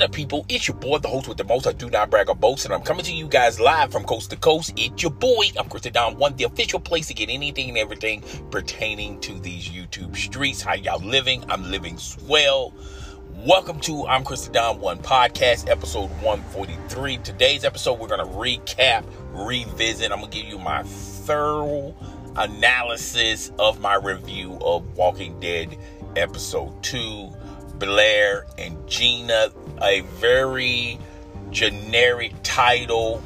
What up, people? It's your boy, the host with the most. I do not brag or boast, and I'm coming to you guys live from coast to coast. It's your boy. I'm Chris Don One, the official place to get anything and everything pertaining to these YouTube streets. How y'all living? I'm living swell. Welcome to I'm Chris Don One podcast, episode 143. Today's episode, we're gonna recap, revisit. I'm gonna give you my thorough analysis of my review of Walking Dead episode 2 Blair and Gina, a very generic title,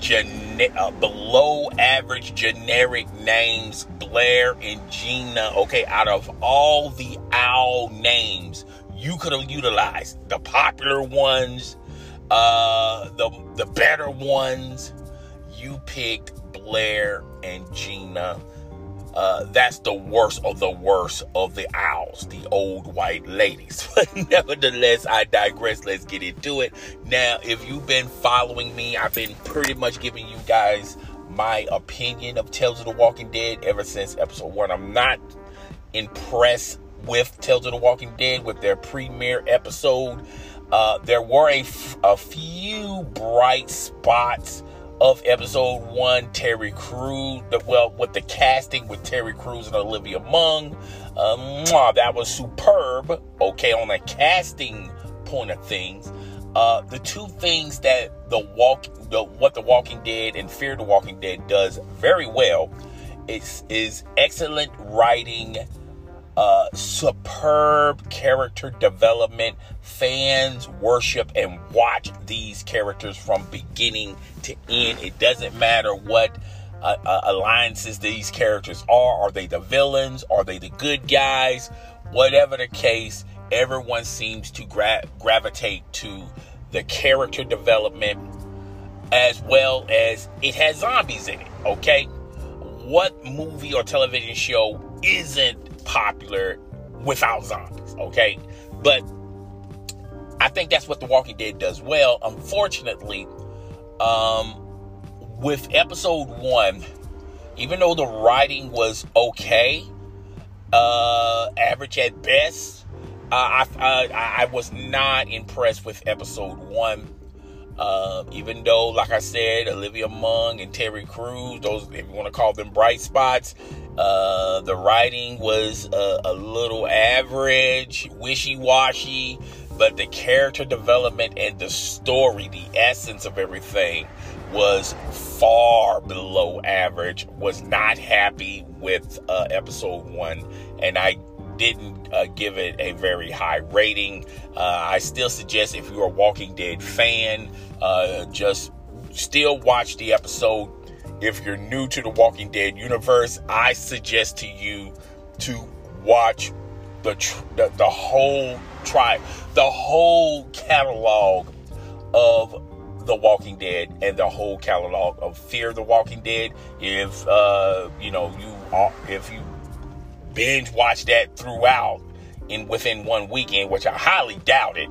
gene- uh, below average generic names, Blair and Gina. Okay, out of all the owl names you could have utilized, the popular ones, uh, the the better ones, you picked Blair and Gina uh, that's the worst of the worst of the owls, the old white ladies. But nevertheless, I digress. Let's get into it. Now, if you've been following me, I've been pretty much giving you guys my opinion of Tales of the Walking Dead ever since episode one. I'm not impressed with Tales of the Walking Dead with their premiere episode. Uh, there were a, f- a few bright spots of episode one, Terry Crews. The, well, with the casting with Terry Crews and Olivia Munn, um, that was superb. Okay, on a casting point of things, uh, the two things that the walk, the, what the Walking Dead and Fear the Walking Dead does very well is is excellent writing uh, superb character development. Fans worship and watch these characters from beginning to end. It doesn't matter what uh, uh, alliances these characters are. Are they the villains? Are they the good guys? Whatever the case, everyone seems to gra- gravitate to the character development as well as it has zombies in it. Okay, what movie or television show isn't popular without zombies, okay? But I think that's what The Walking Dead does well. Unfortunately, um, with episode one, even though the writing was okay, uh, average at best, uh, I, I, I was not impressed with episode one. Uh, even though, like I said, Olivia Munn and Terry Crews, those if you want to call them bright spots, uh, the writing was uh, a little average, wishy washy, but the character development and the story, the essence of everything, was far below average. Was not happy with uh, episode one, and I didn't uh, give it a very high rating. Uh, I still suggest if you're a Walking Dead fan, uh, just still watch the episode. If you're new to the Walking Dead universe, I suggest to you to watch the the, the whole try the whole catalog of the Walking Dead and the whole catalog of Fear the Walking Dead. If uh, you know you are, if you binge watch that throughout in within one weekend, which I highly doubt it.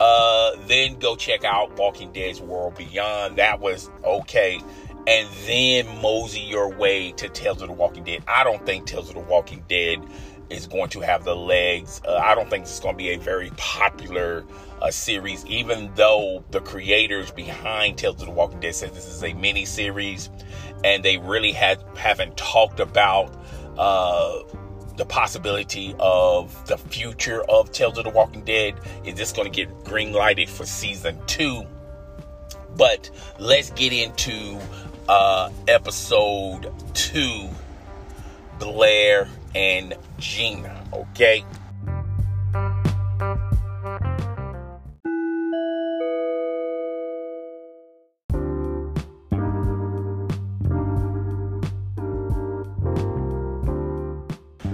Uh, then go check out Walking Dead's World Beyond. That was okay. And then mosey your way to Tales of the Walking Dead. I don't think Tales of the Walking Dead is going to have the legs. Uh, I don't think it's going to be a very popular uh, series, even though the creators behind Tales of the Walking Dead said this is a mini series, and they really had haven't talked about uh, the possibility of the future of Tales of the Walking Dead. Is this going to get green lighted for season two? But let's get into uh, episode two Blair and Gina, okay?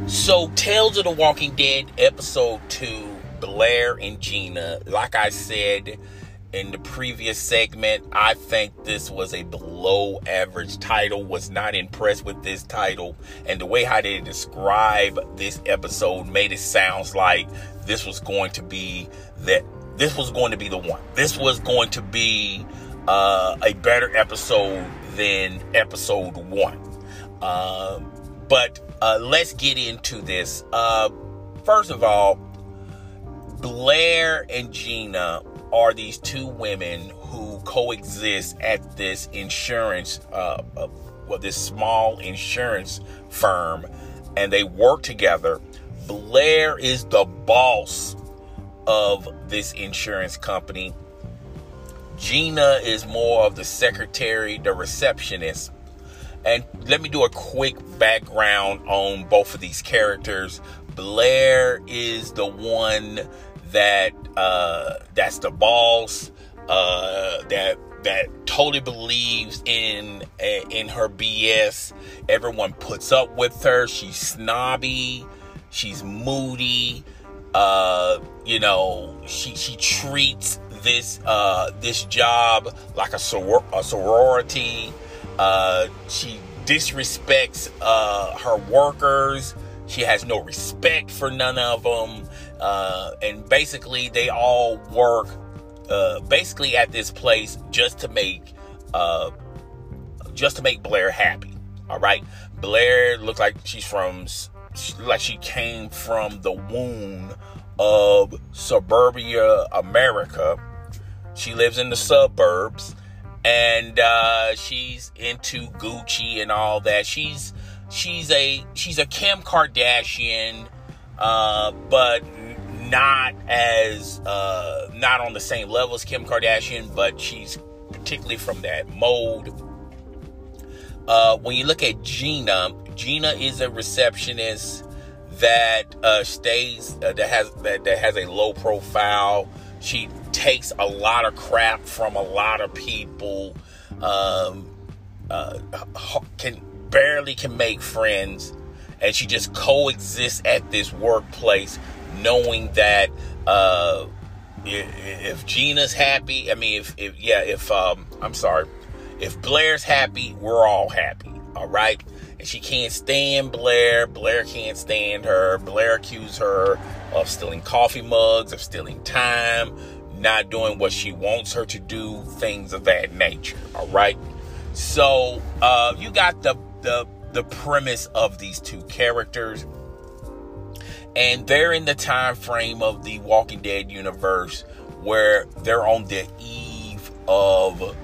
So, Tales of the Walking Dead, episode 2, Blair and Gina. Like I said in the previous segment, I think this was a below average title. Was not impressed with this title. And the way how they describe this episode made it sounds like this was going to be that this was going to be the one. This was going to be uh, a better episode than episode one. Um, but uh, let's get into this. Uh, first of all, Blair and Gina are these two women who coexist at this insurance, uh, uh, well, this small insurance firm, and they work together. Blair is the boss of this insurance company. Gina is more of the secretary, the receptionist. And let me do a quick background on both of these characters. Blair is the one that uh, that's the boss uh, that that totally believes in in her BS. Everyone puts up with her. She's snobby. She's moody. Uh, you know, she she treats this uh, this job like a, soror- a sorority. Uh, she disrespects uh, her workers. She has no respect for none of them. Uh, and basically, they all work uh, basically at this place just to make uh, just to make Blair happy. All right, Blair looks like she's from like she came from the womb of suburbia America. She lives in the suburbs and uh, she's into Gucci and all that. She's she's a she's a Kim Kardashian, uh, but not as uh, not on the same level as Kim Kardashian, but she's particularly from that mold. Uh, when you look at Gina, Gina is a receptionist that uh, stays uh, that has that, that has a low profile. She takes a lot of crap from a lot of people. Um, uh, can barely can make friends, and she just coexists at this workplace, knowing that uh, if Gina's happy, I mean, if, if yeah, if um, I'm sorry, if Blair's happy, we're all happy. All right and she can't stand Blair. Blair can't stand her. Blair accuses her of stealing coffee mugs, of stealing time, not doing what she wants her to do, things of that nature. All right. So uh, you got the the the premise of these two characters, and they're in the time frame of the Walking Dead universe where they're on the eve of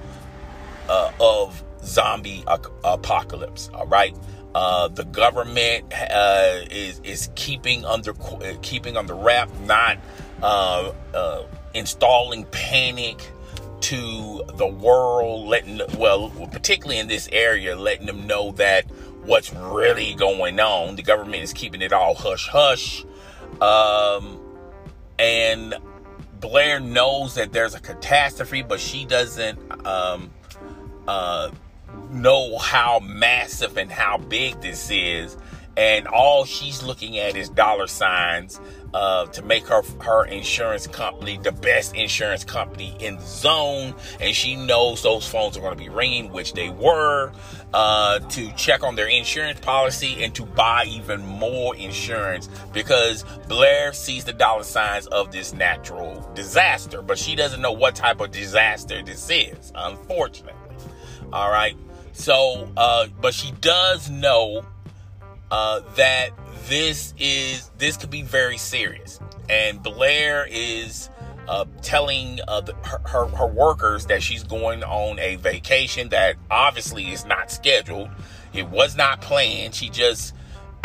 uh, of zombie apocalypse. All right. Uh, the government uh, is is keeping under keeping under wrap, not uh, uh, installing panic to the world, letting well, particularly in this area, letting them know that what's really going on. The government is keeping it all hush hush, um, and Blair knows that there's a catastrophe, but she doesn't. Um, uh, know how massive and how big this is and all she's looking at is dollar signs uh, to make her her insurance company the best insurance company in the zone. And she knows those phones are going to be ringing which they were uh, to check on their insurance policy and to buy even more insurance because blair sees the dollar signs of this natural disaster but she doesn't know what type of disaster this is unfortunately. All right. So, uh, but she does know uh, that this is this could be very serious, and Blair is uh, telling uh, the, her, her, workers that she's going on a vacation that obviously is not scheduled. It was not planned. She just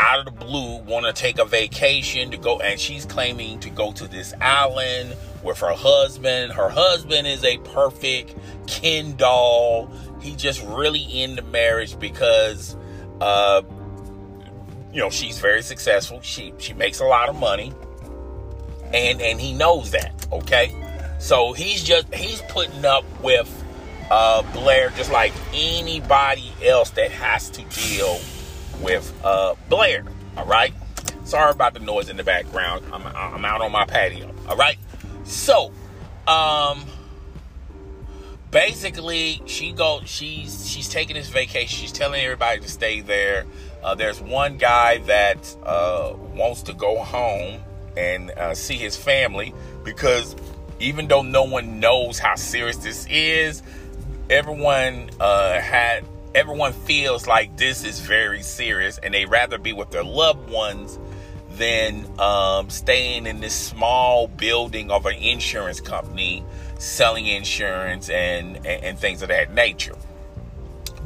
out of the blue want to take a vacation to go and she's claiming to go to this island with her husband her husband is a perfect ken doll he just really into marriage because uh you know she's very successful. She she makes a lot of money. And and he knows that okay? So he's just he's putting up with uh blair just like anybody else that has to deal with uh blair all right? Sorry about the noise in the background. I'm, I'm out on my patio all right? So um basically she go she's she's taking this vacation. She's telling everybody to stay there uh, there's one guy that uh, wants to go home and uh, see his family because even though no one knows how serious this is everyone uh, had everyone feels like this is very serious and they'd rather be with their loved ones than um, staying in this small building of an insurance company selling insurance and, and, and things of that nature.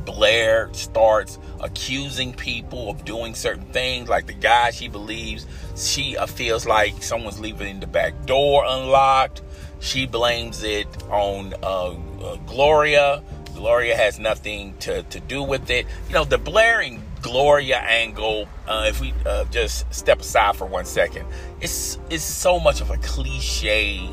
Blair starts accusing people of doing certain things, like the guy she believes she uh, feels like someone's leaving the back door unlocked. She blames it on uh, uh, Gloria. Gloria has nothing to, to do with it. You know, the Blair and Gloria angle, uh, if we uh, just step aside for one second, it's, it's so much of a cliche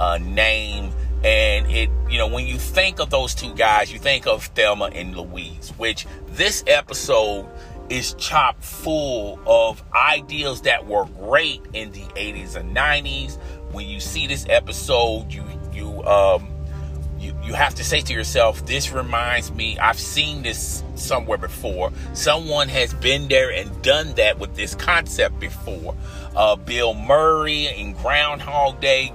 uh, name and it, you know, when you think of those two guys, you think of Thelma and Louise, which this episode is chock full of ideas that were great in the 80s and 90s. When you see this episode, you you um you, you have to say to yourself, this reminds me, I've seen this somewhere before. Someone has been there and done that with this concept before. Uh, Bill Murray in Groundhog Day,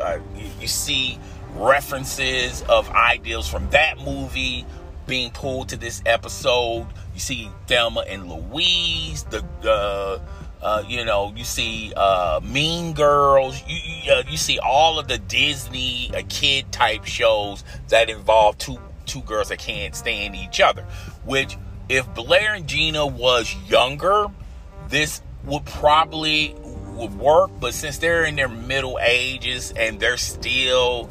uh, you see references of ideals from that movie being pulled to this episode. You see Thelma and Louise, the uh, uh, you know, you see uh, Mean Girls. You you, uh, you, see all of the Disney uh, kid type shows that involve two two girls that can't stand each other. Which, if Blair and Gina was younger, this would probably would work, but since they're in their middle ages and they're still,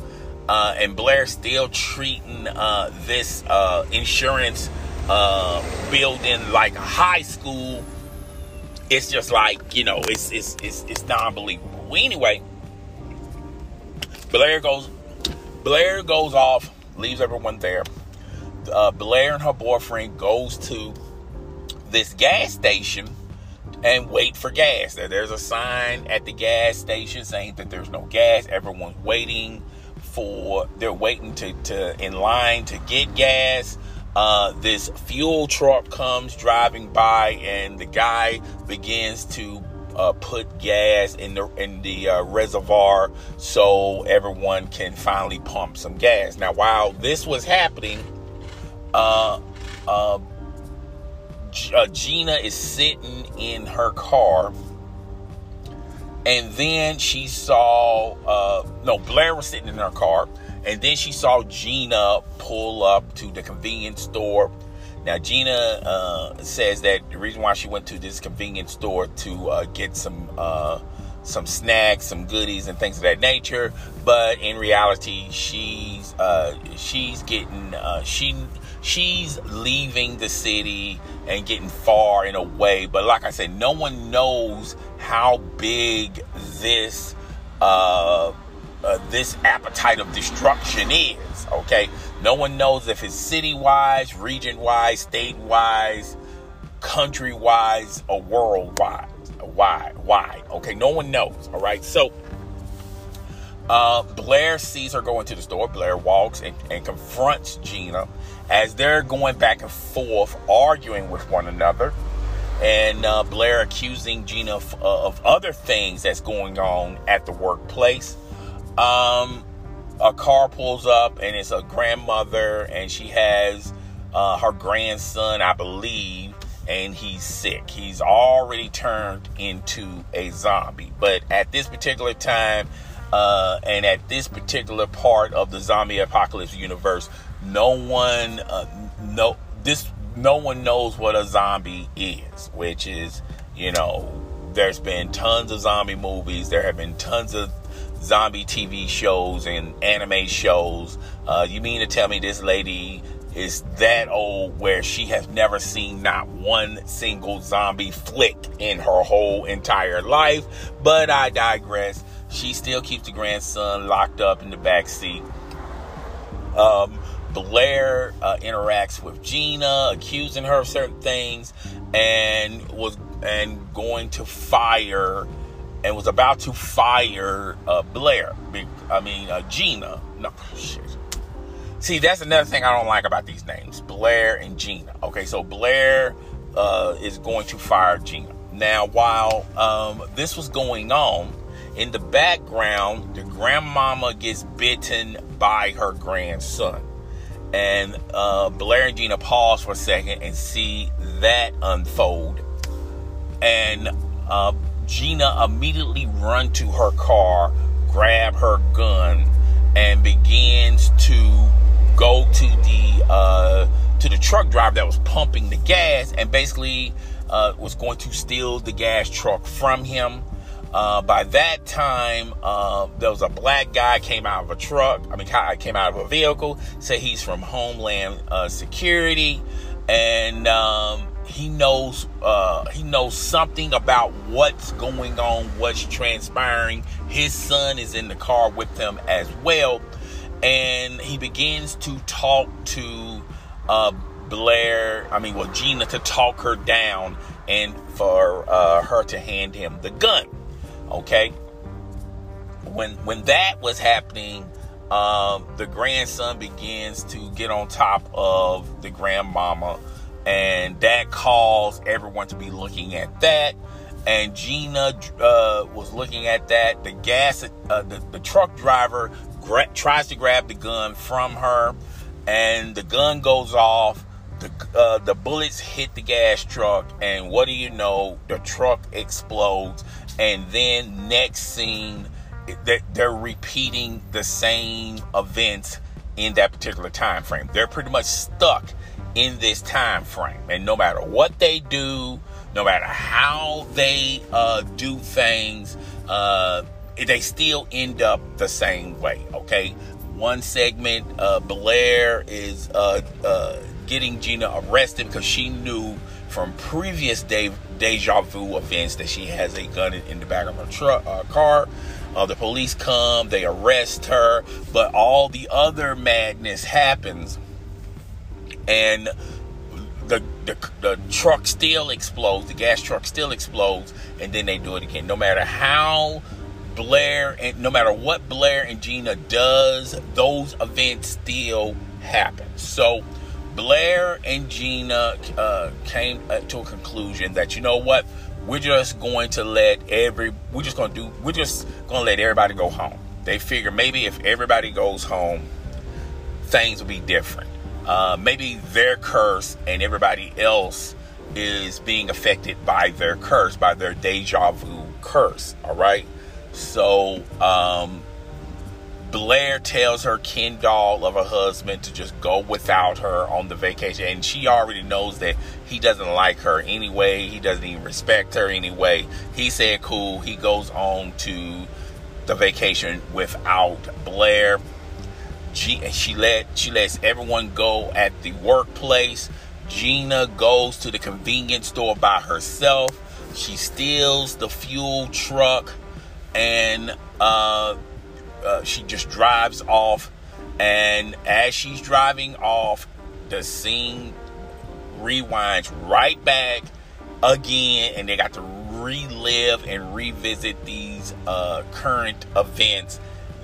uh, and Blair's still treating uh, this uh, insurance uh, building like a high school, it's just like you know, it's it's it's it's non-believable. Well, anyway, Blair goes, Blair goes off, leaves everyone there. Uh, Blair and her boyfriend goes to this gas station and wait for gas. There's a sign at the gas station saying that there's no gas. Everyone's waiting for they're waiting to, to in line to get gas. Uh, this fuel truck comes driving by, and the guy begins to uh, put gas in the in the uh, reservoir so everyone can finally pump some gas. Now, while this was happening, uh, uh Gina is sitting in her car, and then she saw uh, no Blair was sitting in her car, and then she saw Gina pull up to the convenience store. Now Gina uh, says that the reason why she went to this convenience store to uh, get some uh, some snacks, some goodies, and things of that nature. But in reality, she's uh, she's getting uh, she she's leaving the city and getting far in a way. But like I said, no one knows how big this uh, uh, this appetite of destruction is. Okay, no one knows if it's city wise, region wise, state wise, country wise, or worldwide. Why? Why? Okay, no one knows. All right, so. Uh, Blair sees her go into the store. Blair walks and, and confronts Gina as they're going back and forth, arguing with one another, and uh, Blair accusing Gina of, uh, of, other things that's going on at the workplace. Um, a car pulls up, and it's a grandmother, and she has uh, her grandson, I believe, and he's sick. He's already turned into a zombie. But at this particular time, uh, and at this particular part of the zombie apocalypse universe, no one uh, no this no one knows what a zombie is which is you know there's been tons of zombie movies. There have been tons of zombie tv shows and anime shows. Uh, you mean to tell me this lady is that old where she has never seen not one single zombie flick in her whole entire life? But i digress. She still keeps the grandson locked up in the back seat. Um, Blair uh, interacts with Gina, accusing her of certain things, and was and going to fire and was about to fire uh, Blair. I mean uh, Gina. No shit. See, that's another thing I don't like about these names, Blair and Gina. Okay, so Blair uh, is going to fire Gina. Now, while um, this was going on, in the background, the grandmama gets bitten by her grandson and uh, Blair and Gina pause for a second and see that unfold. And uh, Gina immediately run to her car, grab her gun, and begins to go to the uh, to the truck driver that was pumping the gas and basically uh, was going to steal the gas truck from him. Uh, by that time, uh, there was a black guy came out of a truck. I mean, came out of a vehicle. Say he's from Homeland uh, Security, and um, he knows uh, he knows something about what's going on, what's transpiring. His son is in the car with him as well, and he begins to talk to uh, Blair. I mean, well, Gina to talk her down and for uh, her to hand him the gun. Okay. When when that was happening, um, the grandson begins to get on top of the grandmama, and that caused everyone to be looking at that. And Gina uh, was looking at that. The gas, uh, the, the truck driver gra- tries to grab the gun from her, and the gun goes off. The, uh, the bullets hit the gas truck, and what do you know? The truck explodes, and then next scene they're repeating the same events in that particular time frame. They're pretty much stuck in this time frame. And no matter what they do no matter how they uh, do things uh, they still end up the same way okay? One segment uh, blair is uh, uh, getting gina arrested because she knew from previous de- deja vu events that she has a gun in, in the back of her truck uh, car. Uh, the police come, they arrest her, but all the other madness happens, and the, the the truck still explodes. The gas truck still explodes, and then they do it again. No matter how Blair and no matter what Blair and Gina does, those events still happen. So Blair and Gina uh, came uh, to a conclusion that you know what, we're just going to let every, we're just going to do, we're just going to let everybody go home. They figure maybe if everybody goes home, things will be different. Uh, maybe their curse and everybody else is being affected by their curse, by their deja vu curse. All right. So, um, Blair tells her Ken doll of a husband to just go without her on the vacation. And she already knows that he doesn't like her anyway. He doesn't even respect her anyway. He said, cool. He goes on to the vacation without Blair. She, she let she lets everyone go at the workplace. Gina goes to the convenience store by herself. She steals the fuel truck and uh, uh, she just drives off, and as she's driving off, the scene rewinds right back again, and they got to relive and revisit these uh, current events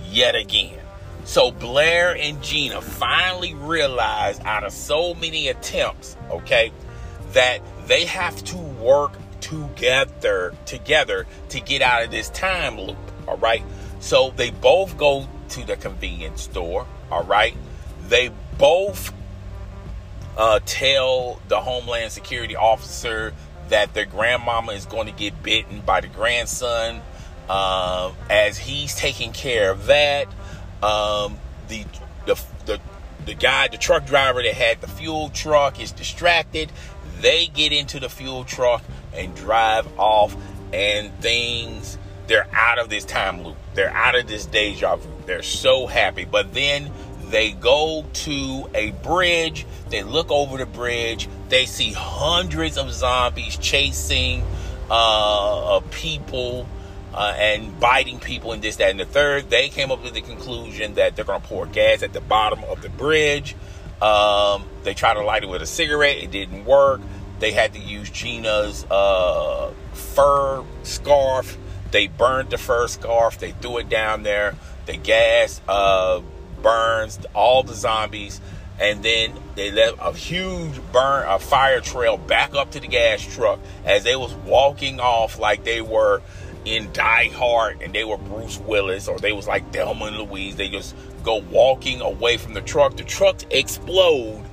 yet again. So Blair and Gina finally realize, out of so many attempts, okay, that they have to work together together to get out of this time loop. All right. So they both go to the convenience store, all right? They both uh, tell the Homeland Security officer that their grandmama is going to get bitten by the grandson. Uh, as he's taking care of that, um, the, the the the guy, the truck driver that had the fuel truck, is distracted. They get into the fuel truck and drive off, and things they're out of this time loop. They're out of this deja vu. They're so happy. But then they go to a bridge. They look over the bridge. They see hundreds of zombies chasing uh, people uh, and biting people and this, that, and the third. They came up with the conclusion that they're going to pour gas at the bottom of the bridge. Um, they tried to light it with a cigarette. It didn't work. They had to use Gina's uh, fur scarf they burned the first scarf. They threw it down there. The gas uh, burns all the zombies, and then they left a huge burn, a fire trail back up to the gas truck as they was walking off like they were in Die Hard and they were Bruce Willis or they was like Thelma and Louise. They just go walking away from the truck. The trucks explode,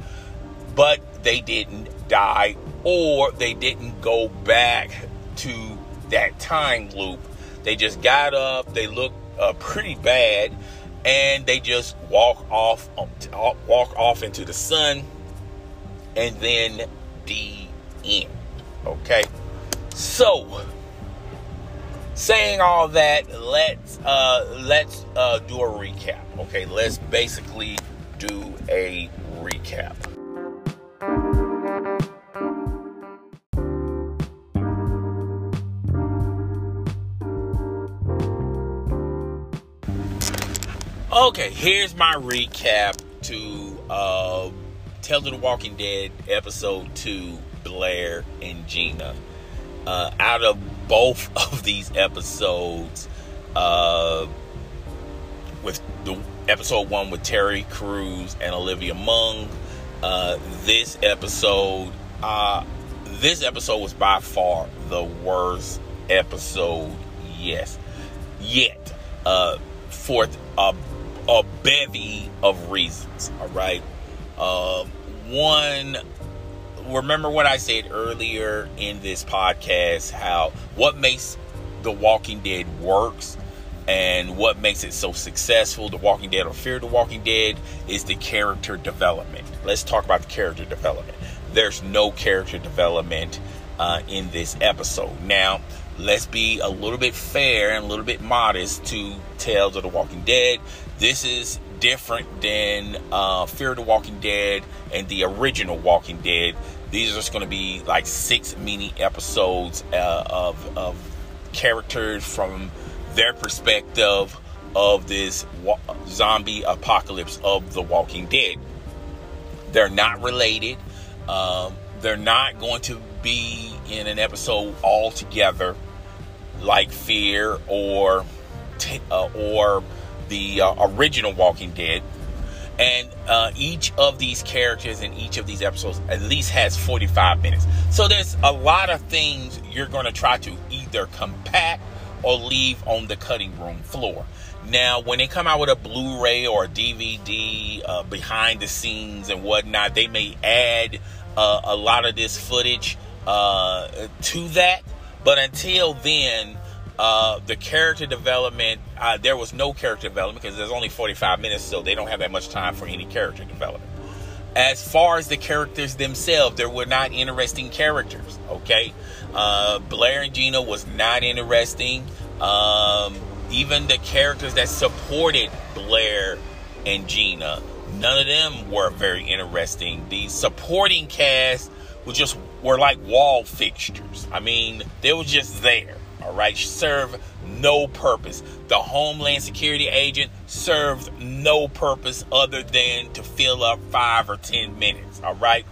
but they didn't die or they didn't go back to that time loop they just got up. They looked uh, pretty bad. and they just walk off um, walk off into the sun and then the end okay so saying all that let's uh let's uh do a recap okay let's basically do a recap Okay, here's my recap to uh, Tales of the Walking Dead episode 2 Blair and Gina. Uh, out of both of these episodes, uh, with the episode 1 with Terry Crews and Olivia Munn, uh, this episode, uh, this episode was by far the worst episode, yes, yet. Uh, fourth, uh, a bevy of reasons. All right. Uh, one, remember what I said earlier in this podcast how what makes The Walking Dead works and what makes it so successful, The Walking Dead or Fear the Walking Dead, is the character development. Let's talk about the character development. There's no character development uh, in this episode. Now, let's be a little bit fair and a little bit modest to Tales of the Walking Dead. This is different than uh, Fear the Walking Dead and the original Walking Dead. These are just going to be like six mini episodes uh, of, of characters from their perspective of this wa- zombie apocalypse of the Walking Dead. They're not related. Um, they're not going to be in an episode all together like Fear or uh, or the uh, original Walking Dead. And uh, each of these characters in each of these episodes at least has 45 minutes. So there's a lot of things you're going to try to either compact or leave on the cutting room floor. Now, when they come out with a Blu ray or a DVD uh, behind the scenes and whatnot, they may add uh, a lot of this footage uh, to that. But until then, uh, the character development, uh, there was no character development because there's only 45 minutes, so they don't have that much time for any character development. As far as the characters themselves, there were not interesting characters, okay? Uh, Blair and Gina was not interesting. Um, even the characters that supported Blair and Gina, none of them were very interesting. The supporting cast was just were like wall fixtures. I mean, they were just there. All right, serve no purpose. The Homeland Security agent served no purpose other than to fill up five or ten minutes. All right.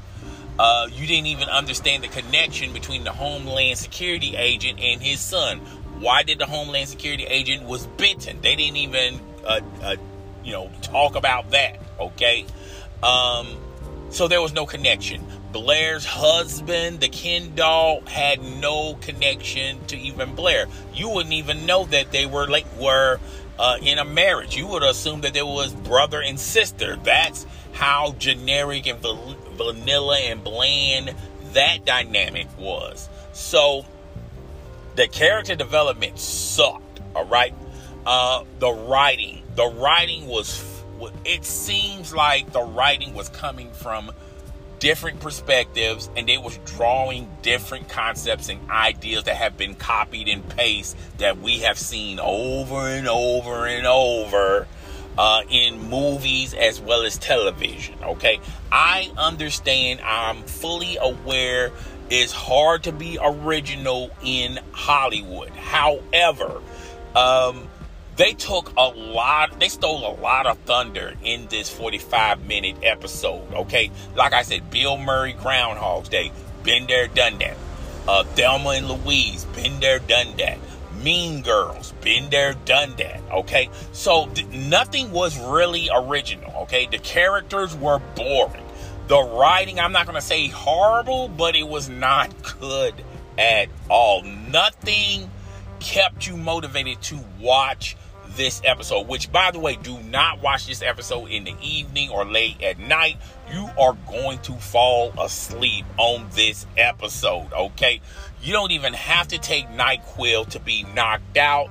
Uh, you didn't even understand the connection between the Homeland Security agent and his son. Why did the Homeland Security agent was bitten? They didn't even, uh, uh, you know, talk about that. Okay. Um, so there was no connection. Blair's husband, the Ken doll, had no connection to even Blair. You wouldn't even know that they were like were uh, in a marriage. You would assume that there was brother and sister. That's how generic and vanilla and bland that dynamic was. So the character development sucked. All right, uh, the writing, the writing was. It seems like the writing was coming from different perspectives and they was drawing different concepts and ideas that have been copied and pasted that we have seen over and over and over uh, in movies as well as television okay? I understand i'm fully aware it's hard to be original in hollywood. However um, they took a lot, they stole a lot of thunder in this 45 minute episode, okay? Like I said, Bill Murray, Groundhog's Day, been there, done that. Uh, Thelma and Louise, been there, done that. Mean Girls, been there, done that, okay? So th- nothing was really original, okay? The characters were boring. The writing, I'm not gonna say horrible, but it was not good at all. Nothing kept you motivated to watch this episode, which by the way, do not watch this episode in the evening or late at night. You are going to fall asleep on this episode, okay? You don't even have to take NyQuil to be knocked out.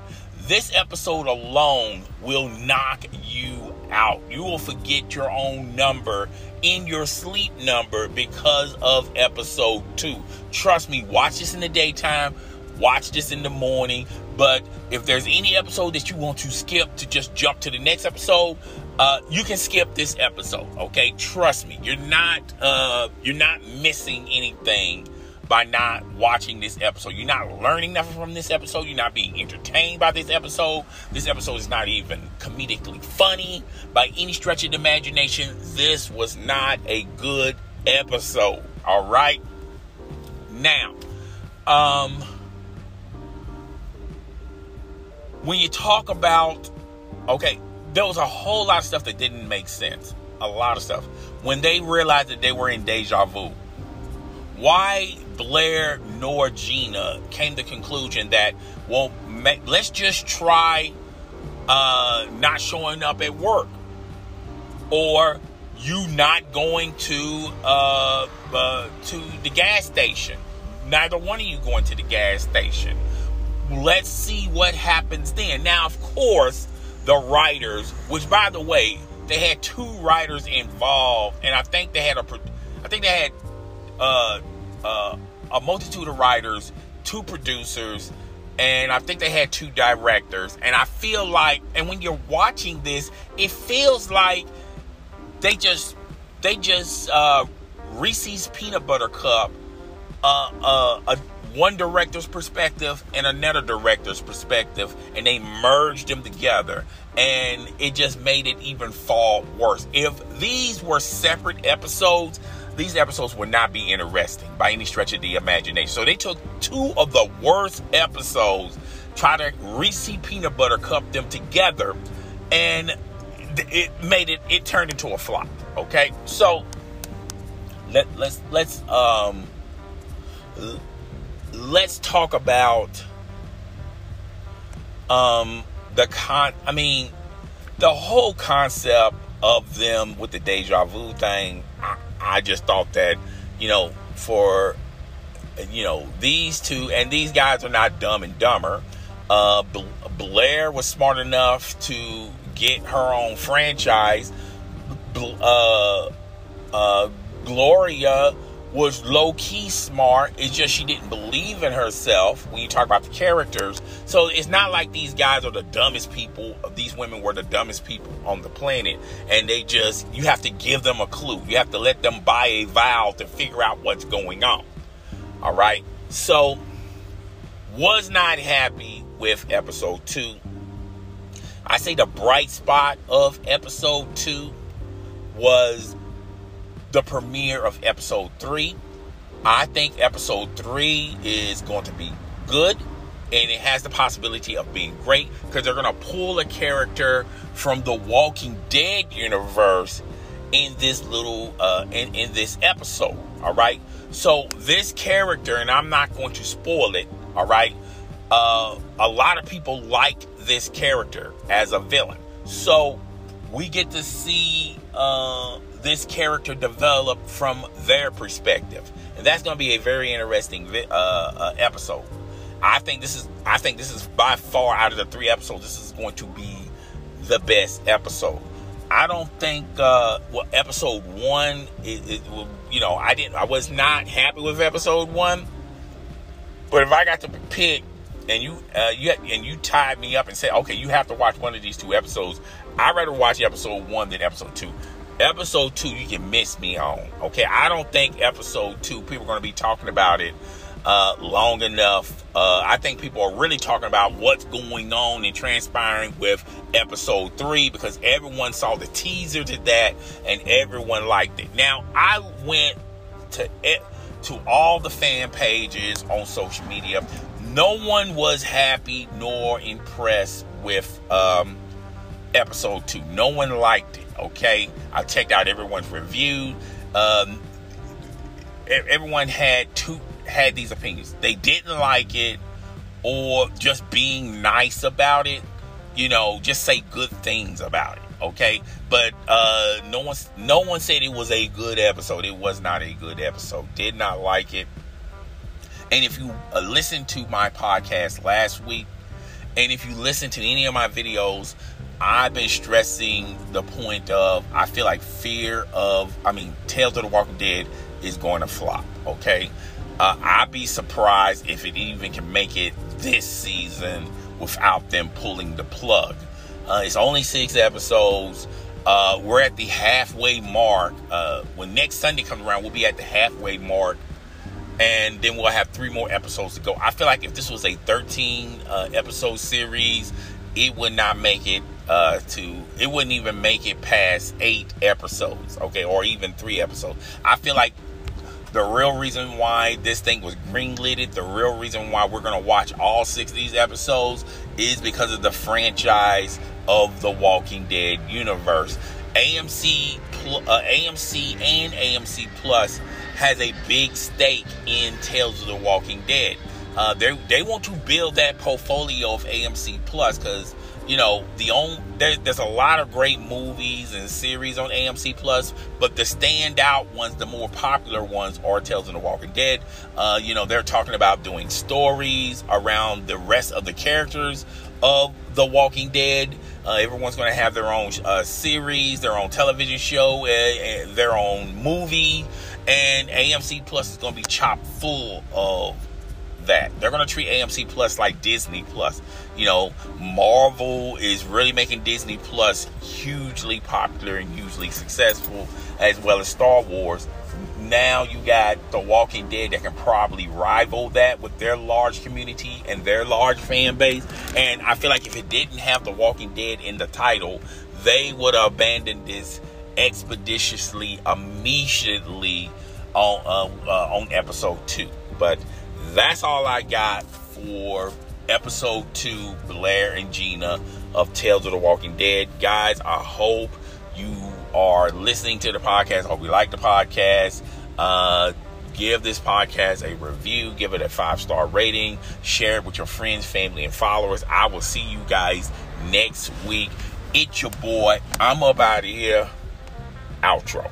this episode alone will knock you out. You will forget your own number in your sleep number because of episode two. Trust me, watch this in the daytime, watch this in the morning. But if there's any episode that you want to skip to just jump to the next episode, uh, you can skip this episode. Okay, trust me, you're not uh, you're not missing anything by not watching this episode. You're not learning nothing from this episode. You're not being entertained by this episode. This episode is not even comedically funny by any stretch of the imagination. This was not a good episode. All right. Now, um, when you talk about, okay, there was a whole lot of stuff that didn't make sense. A lot of stuff. When they realized that they were in deja vu, why Blair nor Gina came to conclusion that, well, let's just try uh, not showing up at work or you not going to uh, uh, to the gas station. Neither one of you going to the gas station. Let's see what happens then. Now, of course, the writers, which by the way, they had two writers involved, and I think they had a, I think they had uh, uh, a multitude of writers, two producers, and I think they had two directors. And I feel like, and when you're watching this, it feels like they just they just uh, Reese's peanut butter cup, uh, uh, a one director's perspective and another director's perspective, and they merged them together, and it just made it even far worse. If these were separate episodes, these episodes would not be interesting by any stretch of the imagination. So they took two of the worst episodes, try to Reese peanut butter cup them together, and it made it it turned into a flop. Okay, so let let's let's um let's talk about um the con. I mean, the whole concept of them with the deja vu thing. I, I just thought that, you know, for you know these two and these guys are not dumb and dumber. Uh, Blair was smart enough to get her own franchise. Uh, uh, Gloria was low key smart. It's just she didn't believe in herself when you talk about the characters. So it's not like these guys are the dumbest people. These women were the dumbest people on the planet. And they just, you have to give them a clue. You have to let them buy a vowel to figure out what's going on. All right. So, was not happy with episode two. I say the bright spot of episode two was the premiere of episode three. I think episode three is going to be good and it has the possibility of being great because they're going to pull a character from the Walking Dead universe in this little uh in, in this episode all right? So this character and i'm not going to spoil it all right? Uh a lot of people like this character as a villain. So we get to see uh this character develop from their perspective, and that's going to be a very interesting uh, uh, episode. I think this is I think this is by far out of the three episodes, this is going to be the best episode. I don't think uh, well episode one it, it you know I didn't I was not happy with episode one, but if I got to pick and you uh, you and you tied me up and said okay you have to watch one of these two episodes, I'd rather watch episode one than episode two episode two you can miss me on okay? I don't think episode two people are going to be talking about it uh, long enough. Uh, i think people are really talking about what's going on and transpiring with episode three because everyone saw the teaser to that and everyone liked it. Now i went to it to all the fan pages on social media. No one was happy nor impressed with um, episode two no one liked it Okay, I checked out everyone's review. Um, everyone had two had these opinions. They didn't like it, or just being nice about it. You know, just say good things about it. Okay, but uh, no one no one said it was a good episode. It was not a good episode. Did not like it. And if you uh, listened to my podcast last week, And if you listen to any of my videos, I've been stressing the point of I feel like fear of, I mean, Tales of the Walking Dead is going to flop, okay? Uh, I'd be surprised if it even can make it this season without them pulling the plug. Uh, it's only six episodes. Uh, we're at the halfway mark. Uh, when next Sunday comes around, we'll be at the halfway mark. And then we'll have three more episodes to go. I feel like if this was a 13 uh, episode series, it would not make it uh, to it wouldn't even make it past eight episodes okay or even three episodes i feel like the real reason why this thing was greenlit, the real reason why we're gonna watch all six of these episodes is because of the franchise of the Walking Dead universe. AMC, uh, AMC, and AMC Plus has a big stake in Tales of the Walking Dead. Uh, they they want to build that portfolio of AMC Plus because you know the only there, there's a lot of great movies and series on AMC Plus, but the standout ones, the more popular ones, are Tales of the Walking Dead. Uh, you know they're talking about doing stories around the rest of the characters of The Walking Dead. Uh, everyone's going to have their own uh, series, their own television show, uh, their own movie, and AMC Plus is going to be chock full of that. They're going to treat AMC Plus like Disney Plus. You know, Marvel is really making Disney Plus hugely popular and hugely successful, as well as Star Wars. Now you got The Walking Dead that can probably rival that with their large community and their large fan base. And I feel like if it didn't have The Walking Dead in the title, they would have abandoned this expeditiously, immediately on uh, uh, on episode two. But that's all I got for episode two, Blair and Gina of Tales of the Walking Dead. Guys, I hope you are listening to the podcast. I hope you like the podcast. Uh, give this podcast a review, give it a five star rating, share it with your friends, family, and followers. I will see you guys next week. It's your boy. I'm up out of here. Outro.